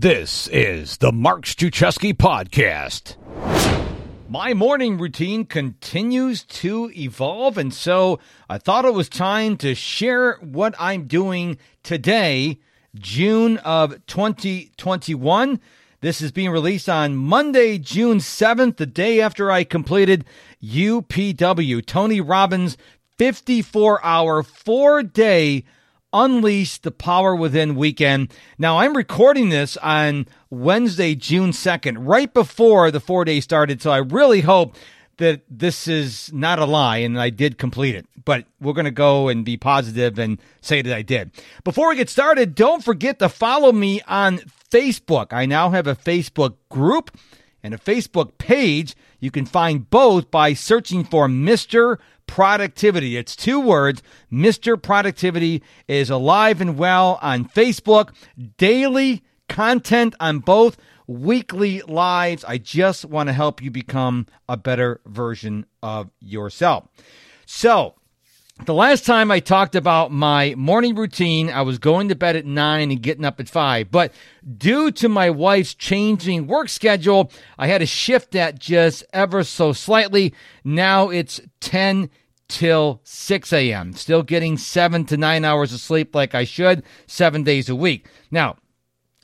This is the Mark Struczewski Podcast. My morning routine continues to evolve, and so I thought it was time to share what I'm doing today, June of 2021. This is being released on Monday, June 7th, the day after I completed UPW, Tony Robbins' 54 hour, four day Unleash the Power Within weekend. Now, I'm recording this on Wednesday, June 2nd, right before the four day started. So I really hope that this is not a lie and I did complete it. But we're going to go and be positive and say that I did. Before we get started, don't forget to follow me on Facebook. I now have a Facebook group and a Facebook page. You can find both by searching for Mr. Productivity. It's two words. Mr. Productivity is alive and well on Facebook. Daily content on both weekly lives. I just want to help you become a better version of yourself. So, the last time I talked about my morning routine, I was going to bed at nine and getting up at five. But due to my wife's changing work schedule, I had to shift that just ever so slightly. Now it's 10 till 6 a.m. Still getting seven to nine hours of sleep like I should, seven days a week. Now,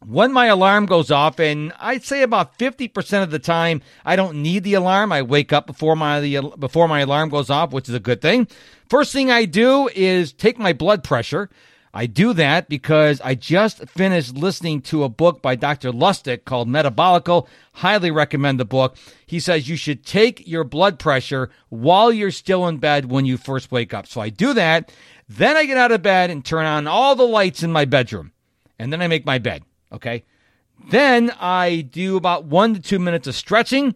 when my alarm goes off, and I'd say about 50% of the time I don't need the alarm. I wake up before my before my alarm goes off, which is a good thing. First thing I do is take my blood pressure. I do that because I just finished listening to a book by Dr. Lustig called Metabolical. Highly recommend the book. He says you should take your blood pressure while you're still in bed when you first wake up. So I do that. Then I get out of bed and turn on all the lights in my bedroom. And then I make my bed. Okay. Then I do about one to two minutes of stretching.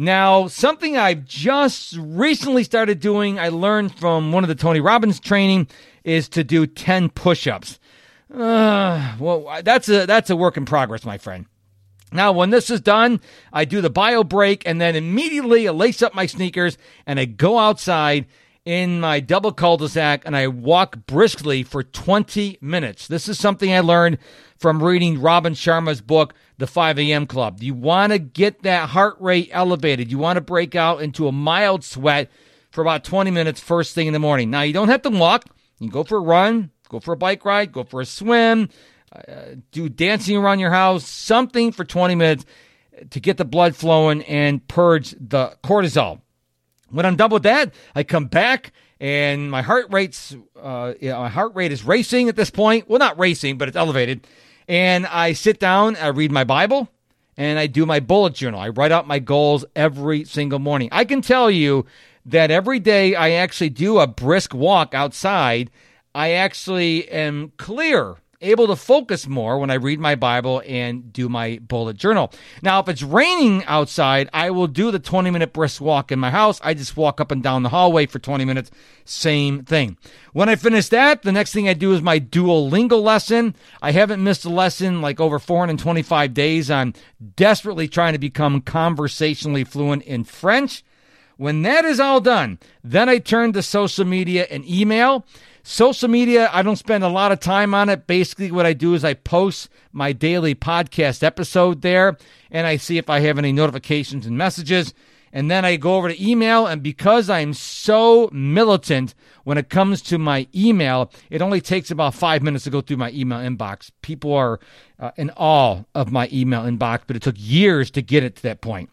Now, something I've just recently started doing, I learned from one of the Tony Robbins training, is to do 10 push ups. Uh, well, that's a, that's a work in progress, my friend. Now, when this is done, I do the bio break and then immediately I lace up my sneakers and I go outside in my double cul-de-sac and I walk briskly for 20 minutes. This is something I learned from reading Robin Sharma's book, The 5 a.m. Club. You want to get that heart rate elevated. You want to break out into a mild sweat for about 20 minutes first thing in the morning. Now, you don't have to walk. You can go for a run, go for a bike ride, go for a swim, uh, do dancing around your house, something for 20 minutes to get the blood flowing and purge the cortisol. When I'm done with that, I come back and my heart rate's uh, my heart rate is racing at this point. Well, not racing, but it's elevated. And I sit down, I read my Bible, and I do my bullet journal. I write out my goals every single morning. I can tell you that every day I actually do a brisk walk outside. I actually am clear able to focus more when I read my Bible and do my bullet journal. Now, if it's raining outside, I will do the 20 minute brisk walk in my house. I just walk up and down the hallway for 20 minutes. Same thing. When I finish that, the next thing I do is my Duolingo lesson. I haven't missed a lesson like over 425 days. I'm desperately trying to become conversationally fluent in French. When that is all done, then I turn to social media and email. Social media, I don't spend a lot of time on it. Basically, what I do is I post my daily podcast episode there and I see if I have any notifications and messages. And then I go over to email. And because I'm so militant when it comes to my email, it only takes about five minutes to go through my email inbox. People are uh, in awe of my email inbox, but it took years to get it to that point.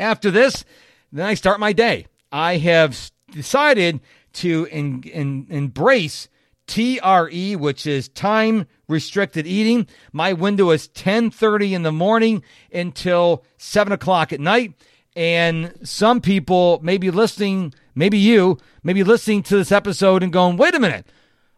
After this, then I start my day. I have decided to in, in, embrace TRE, which is time restricted eating. My window is 10:30 in the morning until seven o'clock at night. And some people may be listening, maybe you, may be listening to this episode and going, wait a minute.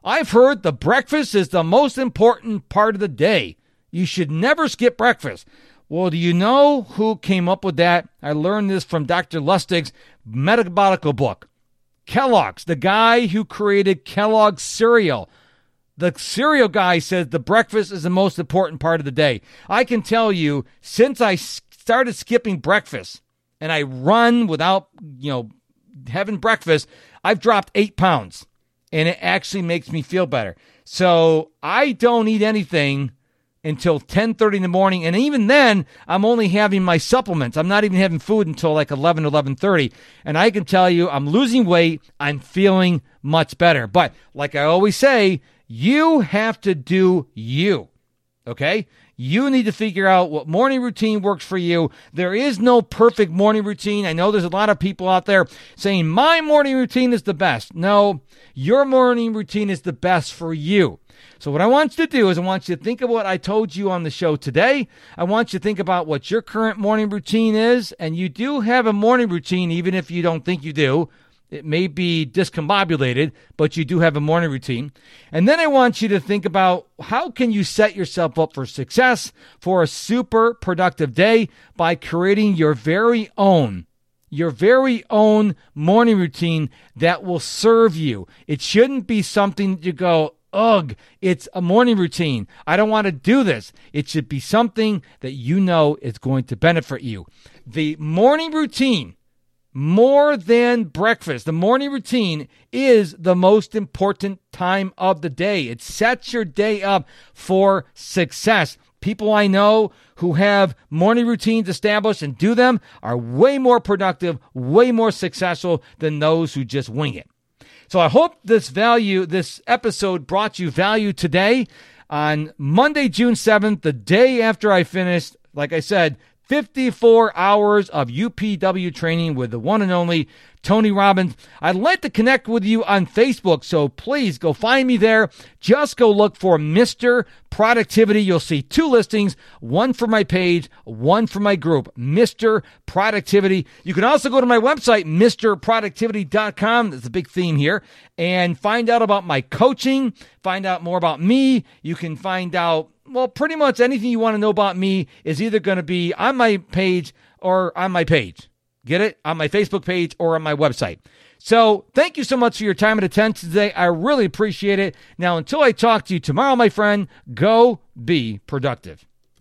I've heard the breakfast is the most important part of the day. You should never skip breakfast. Well, do you know who came up with that? I learned this from Dr. Lustig's metabolical book. Kellogg's, the guy who created Kellogg's cereal. The cereal guy says the breakfast is the most important part of the day. I can tell you, since I started skipping breakfast and I run without, you know, having breakfast, I've dropped eight pounds and it actually makes me feel better. So I don't eat anything until 10:30 in the morning and even then I'm only having my supplements. I'm not even having food until like 11 11:30 and I can tell you I'm losing weight, I'm feeling much better. But like I always say, you have to do you. Okay? You need to figure out what morning routine works for you. There is no perfect morning routine. I know there's a lot of people out there saying my morning routine is the best. No, your morning routine is the best for you. So, what I want you to do is, I want you to think of what I told you on the show today. I want you to think about what your current morning routine is. And you do have a morning routine, even if you don't think you do. It may be discombobulated, but you do have a morning routine. And then I want you to think about how can you set yourself up for success for a super productive day by creating your very own your very own morning routine that will serve you. It shouldn't be something you go, ugh, it's a morning routine. I don't want to do this. It should be something that you know is going to benefit you. The morning routine more than breakfast. The morning routine is the most important time of the day. It sets your day up for success. People I know who have morning routines established and do them are way more productive, way more successful than those who just wing it. So I hope this value, this episode brought you value today on Monday, June 7th, the day after I finished, like I said, 54 hours of UPW training with the one and only Tony Robbins. I'd like to connect with you on Facebook, so please go find me there. Just go look for Mr. Productivity. You'll see two listings, one for my page, one for my group, Mr. Productivity. You can also go to my website, MrProductivity.com. That's a big theme here. And find out about my coaching, find out more about me. You can find out well, pretty much anything you want to know about me is either going to be on my page or on my page. Get it? On my Facebook page or on my website. So thank you so much for your time and attention today. I really appreciate it. Now, until I talk to you tomorrow, my friend, go be productive.